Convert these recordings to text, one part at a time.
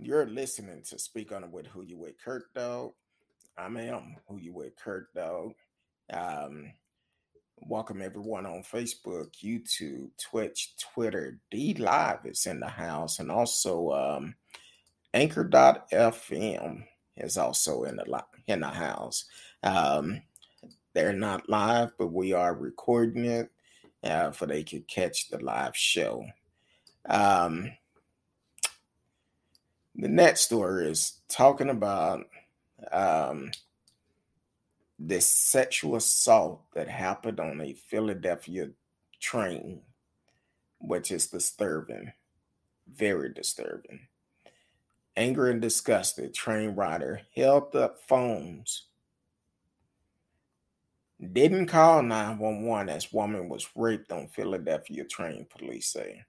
You're listening to Speak On It with Who You With Kurt Dog. I am Who You With Kurt Dog. Um, welcome everyone on Facebook, YouTube, Twitch, Twitter. D Live is in the house, and also um, Anchor.fm is also in the in the house. Um, they're not live, but we are recording it uh, for they could catch the live show. Um, the next story is talking about um, this sexual assault that happened on a Philadelphia train, which is disturbing, very disturbing. Angry and disgusted, train rider held up phones. Didn't call 911 as woman was raped on Philadelphia train, police say.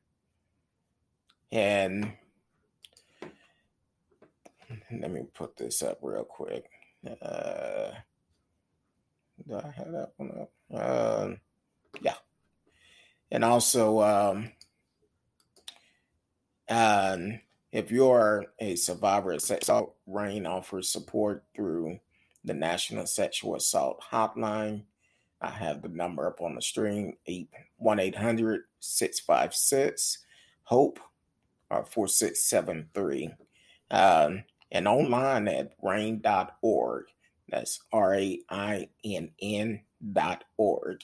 And let me put this up real quick. Uh, do I have that one up? Uh, yeah. And also, um, um, if you're a survivor of sexual assault, RAINN offers support through the National Sexual Assault Hotline. I have the number up on the screen 1 800 656 HOPE or 4673. Um, and online at rainn.org. That's R A I N N dot org.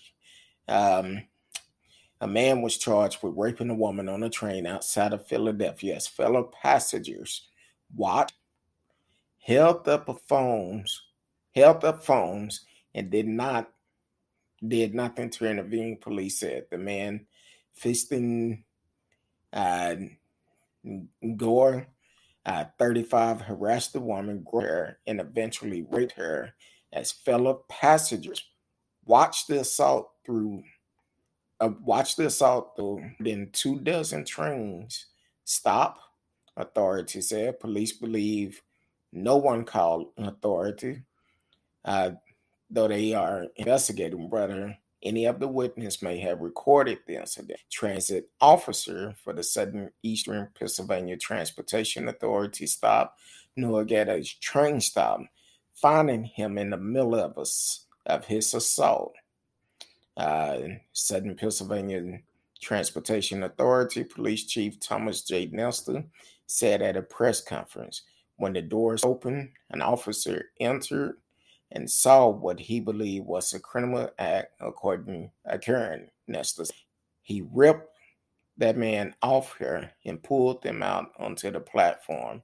Um, a man was charged with raping a woman on a train outside of Philadelphia as fellow passengers watched, held up a phones, held up phones, and did not did nothing to intervene. Police said the man Fiston uh, Gore at 35, harassed the woman, grabbed her, and eventually raped her as fellow passengers. Watched the assault through uh, watched the assault through then two dozen trains stop. Authorities said police believe no one called authority. Uh, though they are investigating whether any of the witness may have recorded the incident. Transit officer for the Southern Eastern Pennsylvania Transportation Authority stopped Noah at a train stop, finding him in the middle of, a, of his assault. Uh, Southern Pennsylvania Transportation Authority Police Chief Thomas J. Nestor said at a press conference, when the doors opened, an officer entered and saw what he believed was a criminal act according to Karen Nestor. He ripped that man off her and pulled them out onto the platform.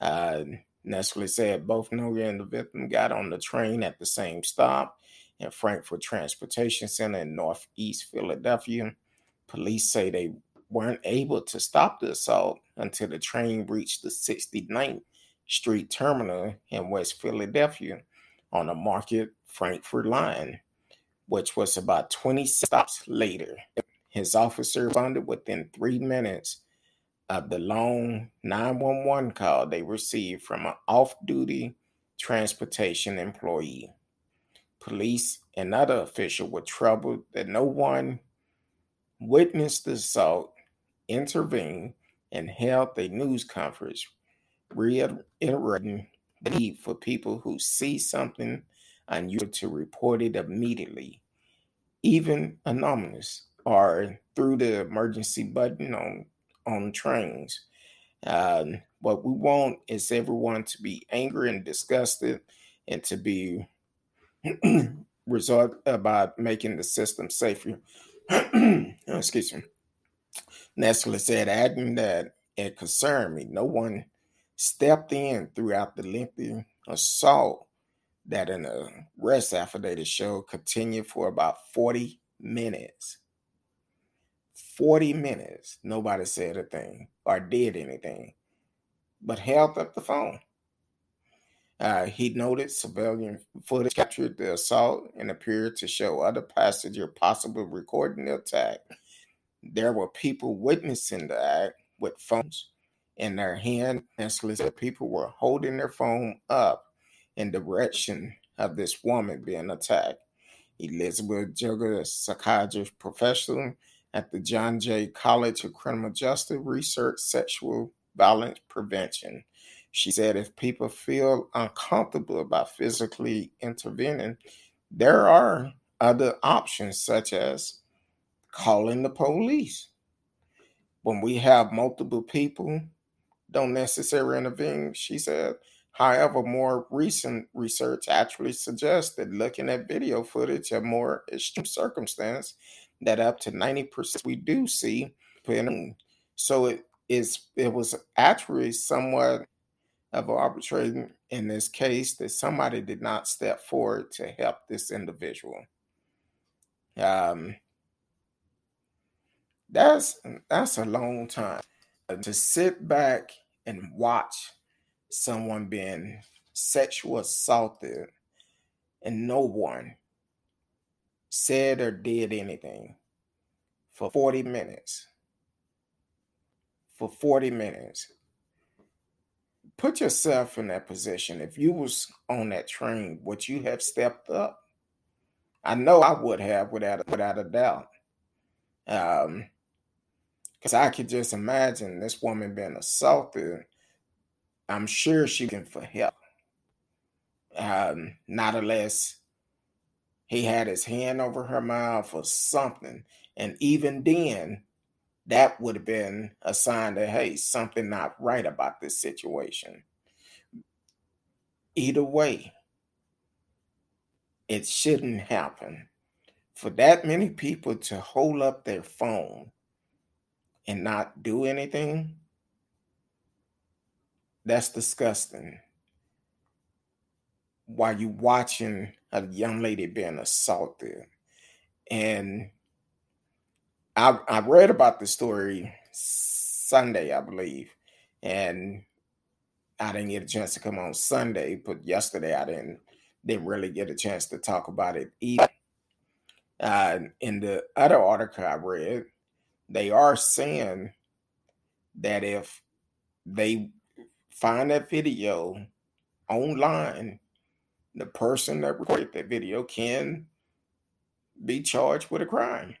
Uh, Nestle said both Noga and the victim got on the train at the same stop in Frankford Transportation Center in Northeast Philadelphia. Police say they weren't able to stop the assault until the train reached the 69th Street terminal in West Philadelphia on the Market Frankford line, which was about 20 stops later. His officer responded within three minutes of the long 911 call they received from an off duty transportation employee. Police and other officials were troubled that no one witnessed the assault, intervened, and held a news conference reiterating need for people who see something unusual to report it immediately, even anonymous or through the emergency button on on trains. Um, what we want is everyone to be angry and disgusted and to be result about making the system safer. Excuse me. Nestle said, adding that it concerned me. No one stepped in throughout the lengthy assault that an arrest affidavit showed continued for about 40 minutes. 40 minutes. Nobody said a thing or did anything, but held up the phone. Uh, he noted civilian footage captured the assault and appeared to show other passengers possibly recording the attack. There were people witnessing the act with phones in their hand. And solicited people were holding their phone up in direction of this woman being attacked. Elizabeth Jeglic, a psychiatrist professor at the John Jay College of Criminal Justice, research sexual violence prevention. She said if people feel uncomfortable about physically intervening, there are other options such as calling the police. When we have multiple people don't necessarily intervene, she said. However, more recent research actually suggests that looking at video footage of more extreme circumstance, that up to 90% we do see. So it is it was actually somewhat of arbitrary in this case that somebody did not step forward to help this individual. Um, that's that's a long time to sit back and watch someone being sexual assaulted and no one said or did anything for 40 minutes. For 40 minutes. Put yourself in that position. If you was on that train, would you have stepped up? I know I would have without without a doubt. Um, because I could just imagine this woman being assaulted I'm sure she can for help. Um, not unless he had his hand over her mouth or something. And even then, that would have been a sign that, hey, something not right about this situation. Either way, it shouldn't happen. For that many people to hold up their phone and not do anything, that's disgusting. While you watching a young lady being assaulted. And I I read about the story Sunday, I believe. And I didn't get a chance to come on Sunday, but yesterday I didn't didn't really get a chance to talk about it either. Uh, in the other article I read, they are saying that if they find that video online, the person that recorded that video can be charged with a crime.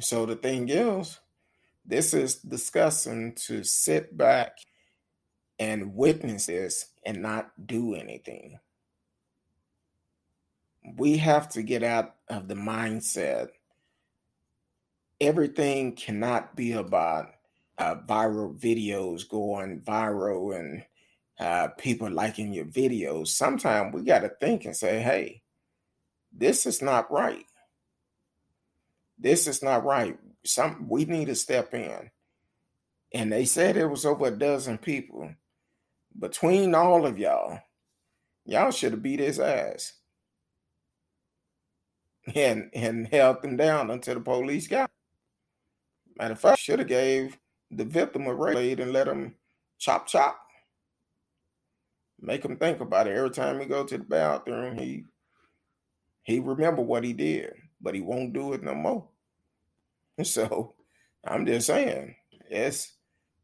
So the thing is, this is discussing to sit back and witness this and not do anything. We have to get out of the mindset everything cannot be about uh, viral videos going viral and uh, people liking your videos, sometimes we got to think and say, hey, this is not right. This is not right. Some we need to step in. And they said it was over a dozen people. Between all of y'all, y'all should have beat his ass and and held him down until the police got. Matter of fact, should have gave the victim a raid and let him chop chop. Make him think about it. Every time he go to the bathroom, he he remember what he did, but he won't do it no more. So I'm just saying, yes,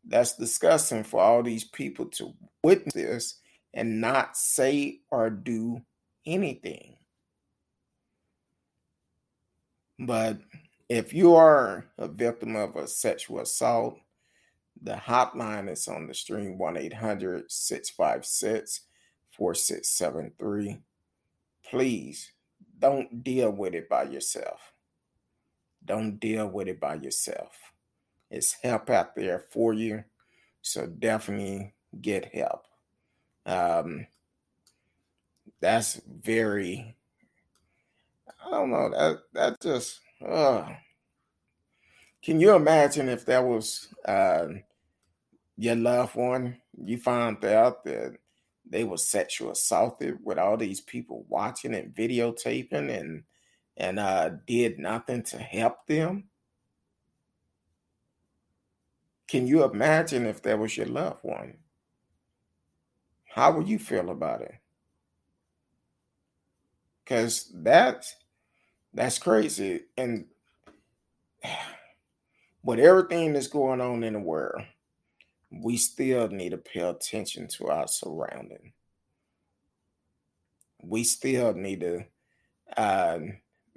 that's disgusting for all these people to witness this and not say or do anything. But if you are a victim of a sexual assault, the hotline is on the stream 1 800 656 4673. Please don't deal with it by yourself. Don't deal with it by yourself. It's help out there for you. So definitely get help. Um, that's very, I don't know, that, that just, uh, can you imagine if that was uh, your loved one, you found out that they were sexual assaulted with all these people watching and videotaping and and uh, did nothing to help them. Can you imagine if that was your loved one? How would you feel about it? Because that's that's crazy. And with everything that's going on in the world, we still need to pay attention to our surrounding. We still need to uh,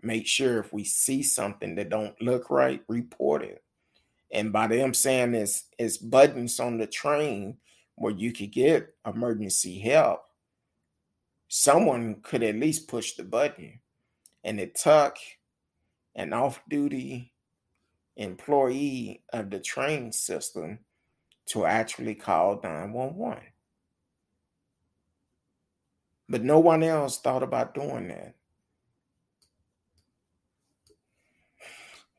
make sure if we see something that don't look right, report it. And by them saying it's, it's buttons on the train where you could get emergency help, someone could at least push the button. And it took an off duty employee of the train system to actually call 911. But no one else thought about doing that.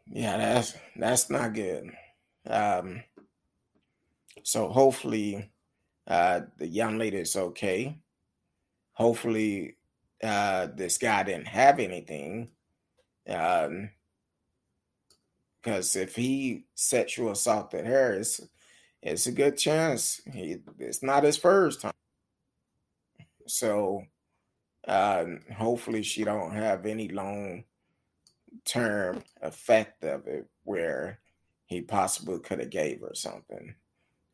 Yeah, that's that's not good. Um, so hopefully uh, the young lady is okay. Hopefully uh, this guy didn't have anything. Um, because if he sexual assaulted her, it's, it's a good chance he, it's not his first time. So um, hopefully she don't have any long term effect of it where he possibly could have gave her something.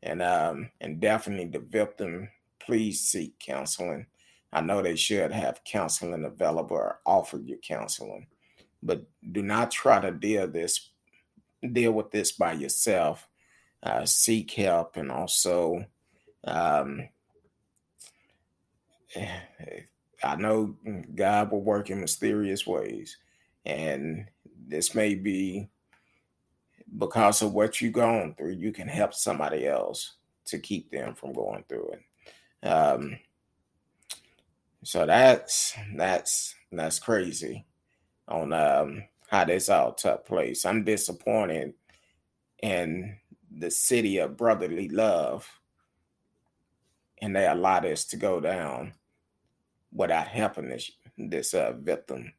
And um and definitely the victim, please seek counseling. I know they should have counseling available or offer you counseling, but do not try to deal this deal with this by yourself. Uh, seek help and also um, I know God will work in mysterious ways, and this may be because of what you've gone through. You can help somebody else to keep them from going through it. Um, so that's that's that's crazy on um, how this all took place. I'm disappointed in the city of brotherly love, and they allowed us to go down without helping this this uh, victim.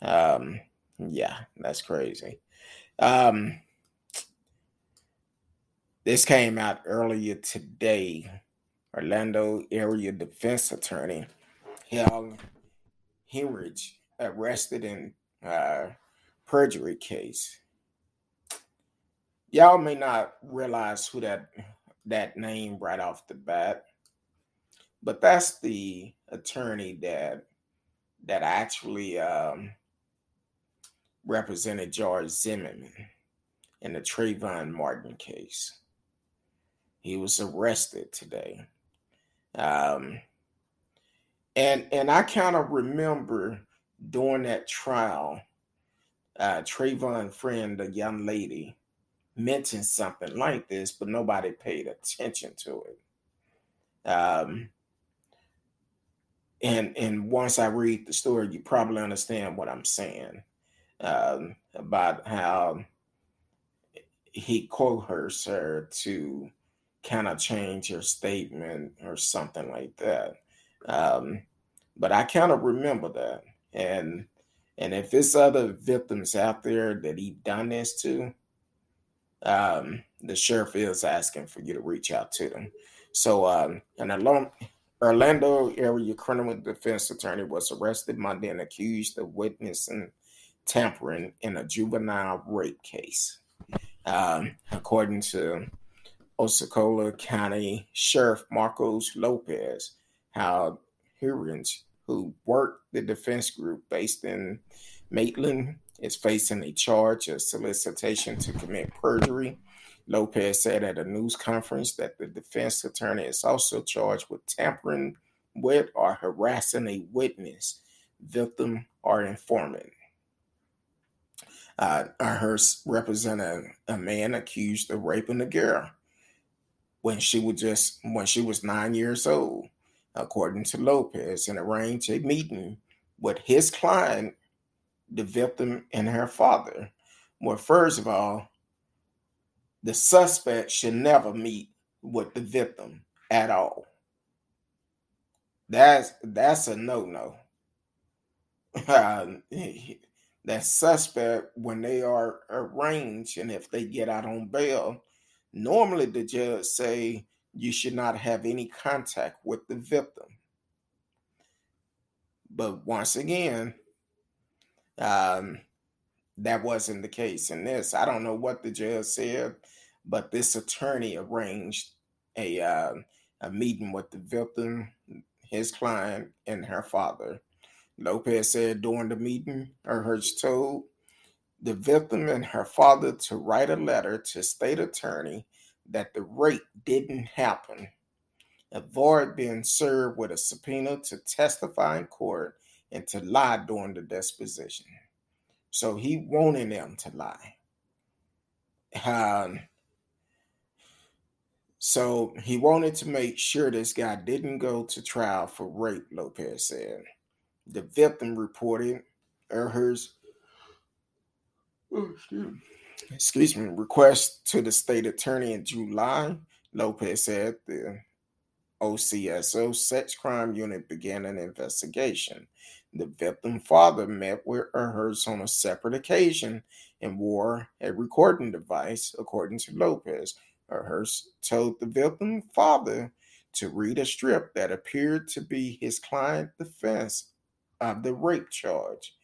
Um, yeah, that's crazy. Um, this came out earlier today. Orlando area defense attorney Hal Henrich arrested in perjury case. Y'all may not realize who that that name right off the bat, but that's the attorney that that actually um, represented George Zimmerman in the Trayvon Martin case. He was arrested today. Um, and and I kind of remember during that trial, uh, Trayvon friend, a young lady, mentioned something like this, but nobody paid attention to it. Um, and and once I read the story, you probably understand what I'm saying um, about how he coerced her to kind of change her statement or something like that. Um, but I kind of remember that, and and if there's other victims out there that he done this to, um, the sheriff is asking for you to reach out to them. So, um, along Orlando area criminal defense attorney was arrested Monday and accused of witnessing tampering in a juvenile rape case. Um, according to Osceola County Sheriff Marcos Lopez, how hearings who worked the defense group based in Maitland is facing a charge of solicitation to commit perjury. Lopez said at a news conference that the defense attorney is also charged with tampering with or harassing a witness, victim, or informant. Uh, I represented a man accused of raping a girl when she was just when she was nine years old, according to Lopez, and arranged a meeting with his client, the victim, and her father. Well, first of all, the suspect should never meet with the victim at all. That's that's a no-no. Um, that suspect, when they are arraigned and if they get out on bail, normally the judge say you should not have any contact with the victim. But once again, um, that wasn't the case in this. I don't know what the judge said but this attorney arranged a uh, a meeting with the victim, his client, and her father. Lopez said during the meeting, or her told the victim and her father to write a letter to state attorney that the rape didn't happen. Avoid being served with a subpoena to testify in court and to lie during the disposition. So he wanted them to lie. Um, so he wanted to make sure this guy didn't go to trial for rape, Lopez said. The victim reported Earhart's oh, excuse, me, excuse me, request to the state attorney in July. Lopez said the OCSO sex crime unit began an investigation. The victim father met with Earhart on a separate occasion and wore a recording device, according to Lopez. Earhart told the victim father to read a strip that appeared to be his client defense of the rape charge.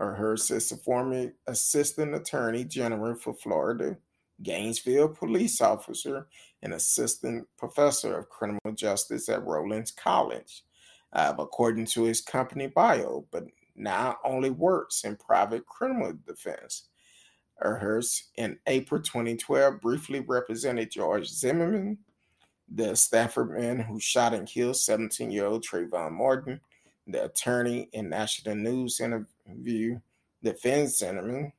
Earhart is a former assistant attorney general for Florida, Gainesville police officer, and assistant professor of criminal justice at Rollins College, uh, according to his company bio, but now only works in private criminal defense. Earhart in April 2012 briefly represented George Zimmerman, the Sanford man who shot and killed 17 year old Trayvon Martin, the attorney in National News interview defends Zimmerman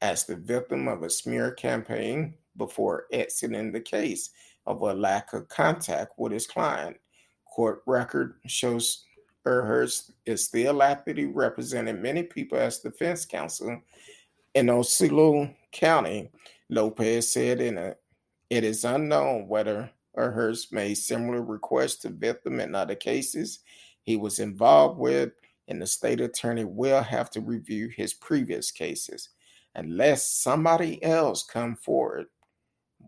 as the victim of a smear campaign before exiting the case of a lack of contact with his client. Court record shows Earhart is still actively representing many people as defense counsel in Osceola County. Lopez said in a, it is unknown whether Earhart made similar requests to victim in other cases he was involved with, and the state attorney will have to review his previous cases. Unless somebody else come forward,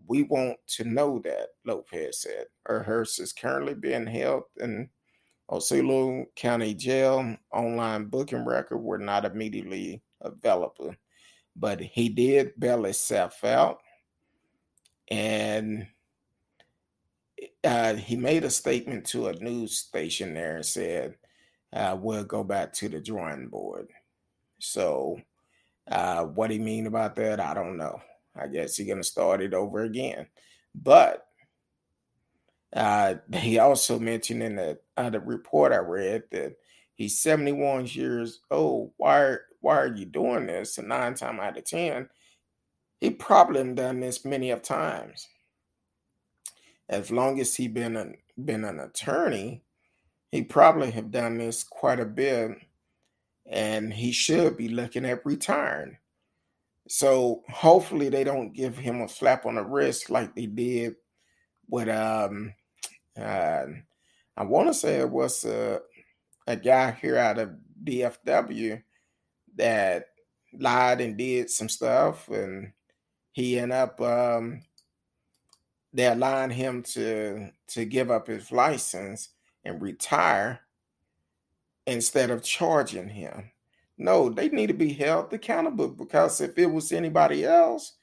we want to know that, Lopez said. Earhart is currently being held in Osceola County Jail. Online booking record were not immediately available, but he did bail himself out. And uh, he made a statement to a news station there and said, uh, "We'll go back to the drawing board." So, uh, what he mean about that, I don't know. I guess he's gonna start it over again. But uh, he also mentioned in the other report I read that he's 71 years old. Why? Why are you doing this? And nine times out of ten, he probably done this many of times as long as he been an been an attorney, he probably have done this quite a bit, and he should be looking at retiring. So hopefully they don't give him a slap on the wrist like they did with um uh, I want to say it was a, a guy here out of DFW that lied and did some stuff and he ended up um they allowed him to to give up his license and retire instead of charging him. No, they need to be held accountable because if it was anybody else,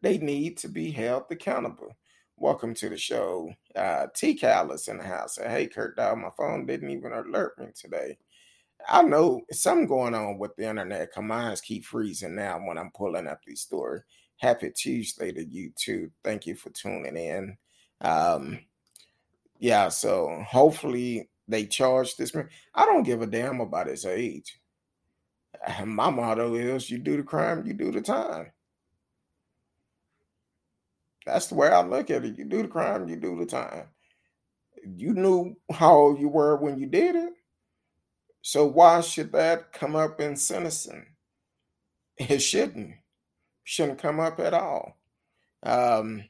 they need to be held accountable. Welcome to the show. Uh, T Cal is in the house. Hey, Kurt Dog, my phone didn't even alert me today. I know something going on with the internet. Commands keep freezing now when I'm pulling up these stories happy Tuesday to you too. Thank you for tuning in. Um, yeah, so hopefully they charge this man. I don't give a damn about his age. My motto is you do the crime, you do the time. That's the way I look at it. You do the crime, you do the time. You knew how old you were when you did it. So why should that come up in sentencing? It shouldn't shouldn't come up at all. Um,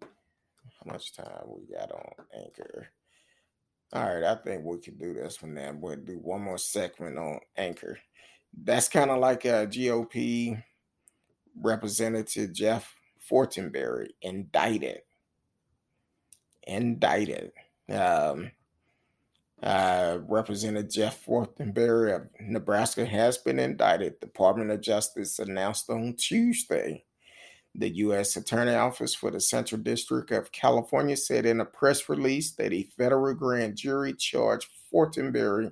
how much time we got on Anchor? All right, I think we can do this one now. We'll do one more segment on Anchor. That's kind of like a GOP Representative Jeff Fortenberry indicted. Indicted. Um, uh, Representative Jeff Fortenberry of Nebraska has been indicted. The Department of Justice announced on Tuesday. The U.S. Attorney Office for the Central District of California said in a press release that a federal grand jury charged Fortenberry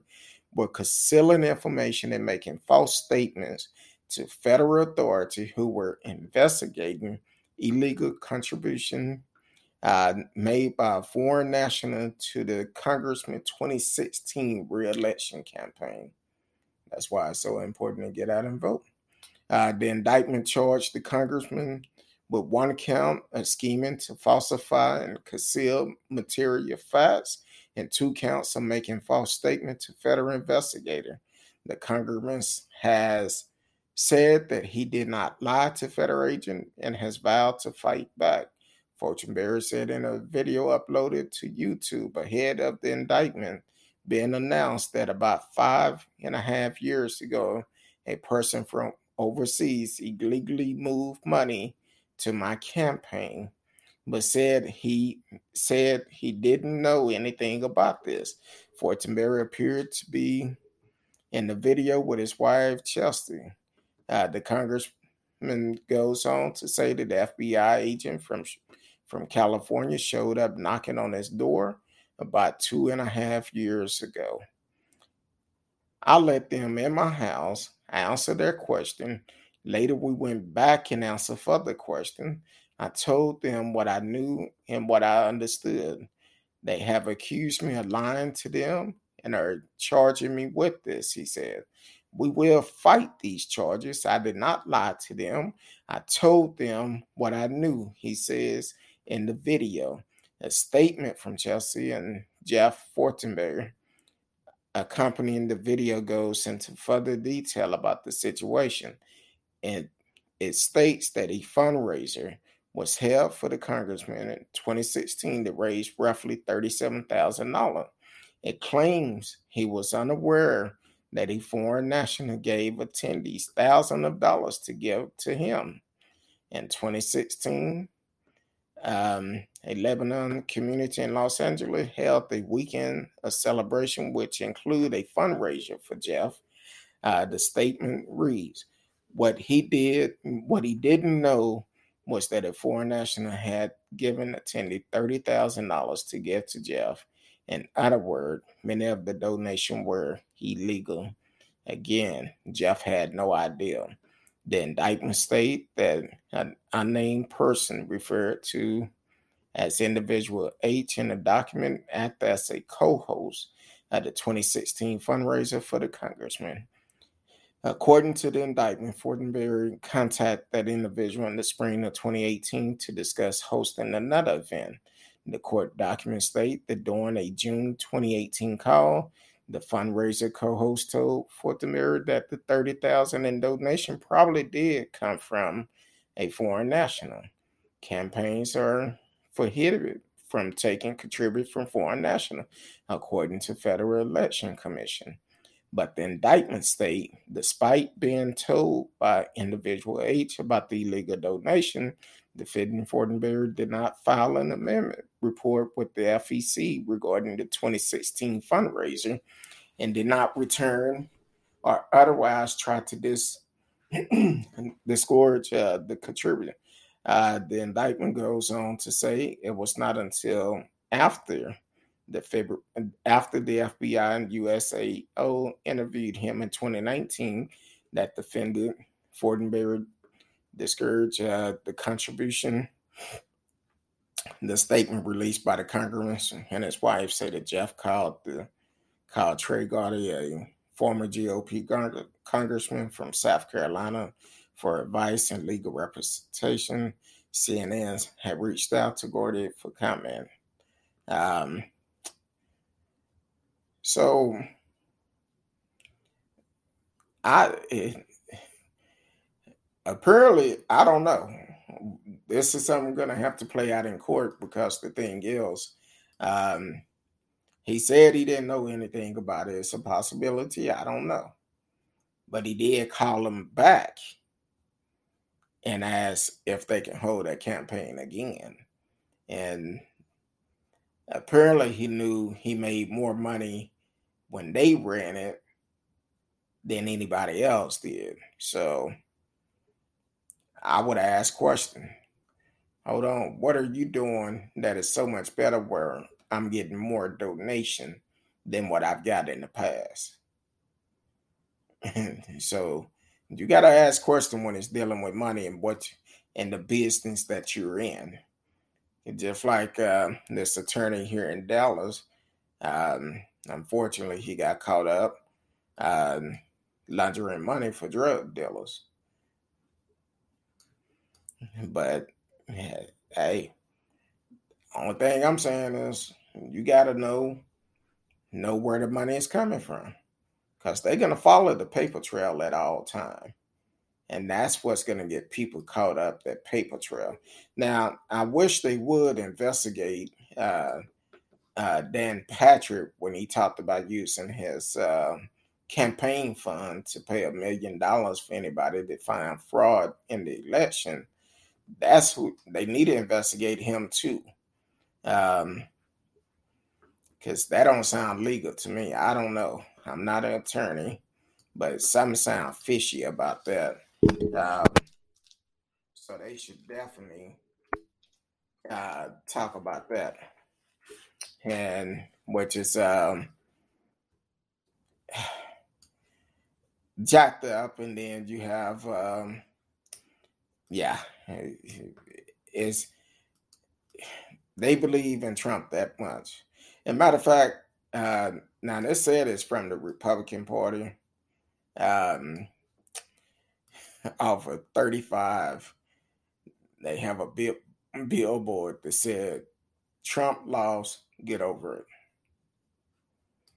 with concealing information and making false statements to federal authority who were investigating illegal contribution uh, made by a foreign national to the congressman 2016 reelection campaign. That's why it's so important to get out and vote. Uh, the indictment charged the congressman with one count of scheming to falsify and conceal material facts and two counts of making false statement to federal investigator. The congressman has said that he did not lie to federal agent and has vowed to fight back. Fortenberry said in a video uploaded to YouTube ahead of the indictment being announced that about five and a half years ago, a person from overseas illegally moved money to my campaign, but said he said he didn't know anything about this. Fortenberry appeared to be in the video with his wife Chelsea. Uh, the congressman goes on to say that the FBI agent from from California showed up knocking on his door about two and a half years ago. I let them in my house I answer their question. Later, we went back and answered further questions. I told them what I knew and what I understood. They have accused me of lying to them and are charging me with this, he said. We will fight these charges. I did not lie to them. I told them what I knew, he says in the video. A statement from Chelsea and Jeff Fortenberry accompanying the video goes into further detail about the situation. And it states that a fundraiser was held for the congressman in 2016 that raised roughly $37,000. It claims he was unaware that a foreign national gave attendees thousands of dollars to give to him. In 2016, um, a Lebanon community in Los Angeles held a weekend of celebration, which included a fundraiser for Jeff. Uh, the statement reads, "What he did, what he didn't know, was that a foreign national had given attendee thirty thousand dollars to give to Jeff. In other words, many of the donations were illegal. Again, Jeff had no idea." The indictment state that an unnamed person referred to as individual H in the document act as a co-host at the 2016 fundraiser for the congressman. According to the indictment, Fortenberry contacted that individual in the spring of 2018 to discuss hosting another event. The court documents state that during a June 2018 call, the fundraiser co-host told Fortenberry that the 30,000 in donation probably did come from a foreign national. Campaigns are prohibited from taking contribute from foreign national, according to Federal Election Commission. But the indictment state, despite being told by individual H about the illegal donation, defendant Fortenberry did not file an amendment report with the FEC regarding the 2016 fundraiser and did not return or otherwise try to dis disgorge uh, the contributor. Uh, the indictment goes on to say it was not until after the February, after the FBI and USAO interviewed him in 2019 that the defendant Fortenberry discouraged uh, the contribution. The statement released by the congressman and his wife said that Jeff called the called Trey Gowdy, a former GOP congressman from South Carolina, for advice and legal representation. CNN had reached out to Gowdy for comment. Um, so I it, apparently I don't know. This is something going to have to play out in court because the thing is, um, he said he didn't know anything about it. It's a possibility. I don't know. But he did call him back and ask if they can hold that campaign again. And apparently he knew he made more money when they ran it than anybody else did. So I would ask question. Hold on, what are you doing that is so much better where I'm getting more donation than what I've got in the past. so You got to ask question when it's dealing with money and what and the business that you're in. just like uh, this attorney here in Dallas, um, unfortunately, he got caught up um, laundering money for drug dealers. But hey, only thing I'm saying is you got to know know where the money is coming from. Because they're going to follow the paper trail at all time. And that's what's going to get people caught up that paper trail. Now i wish they would investigate uh, uh, dan patrick when he talked about using his uh, campaign fund to pay a million dollars for anybody that find fraud in the election that's who they need to investigate him too um, because that don't sound legal to me. I don't know. I'm not an attorney, but something sound fishy about that. Um, so they should definitely uh, talk about that, and which is um, jacked up, and then you have um, yeah, is they believe in Trump that much and matter of fact, uh, now they said it's from the Republican Party. Um, off of 35, they have a bill, billboard that said, Trump lost, get over it.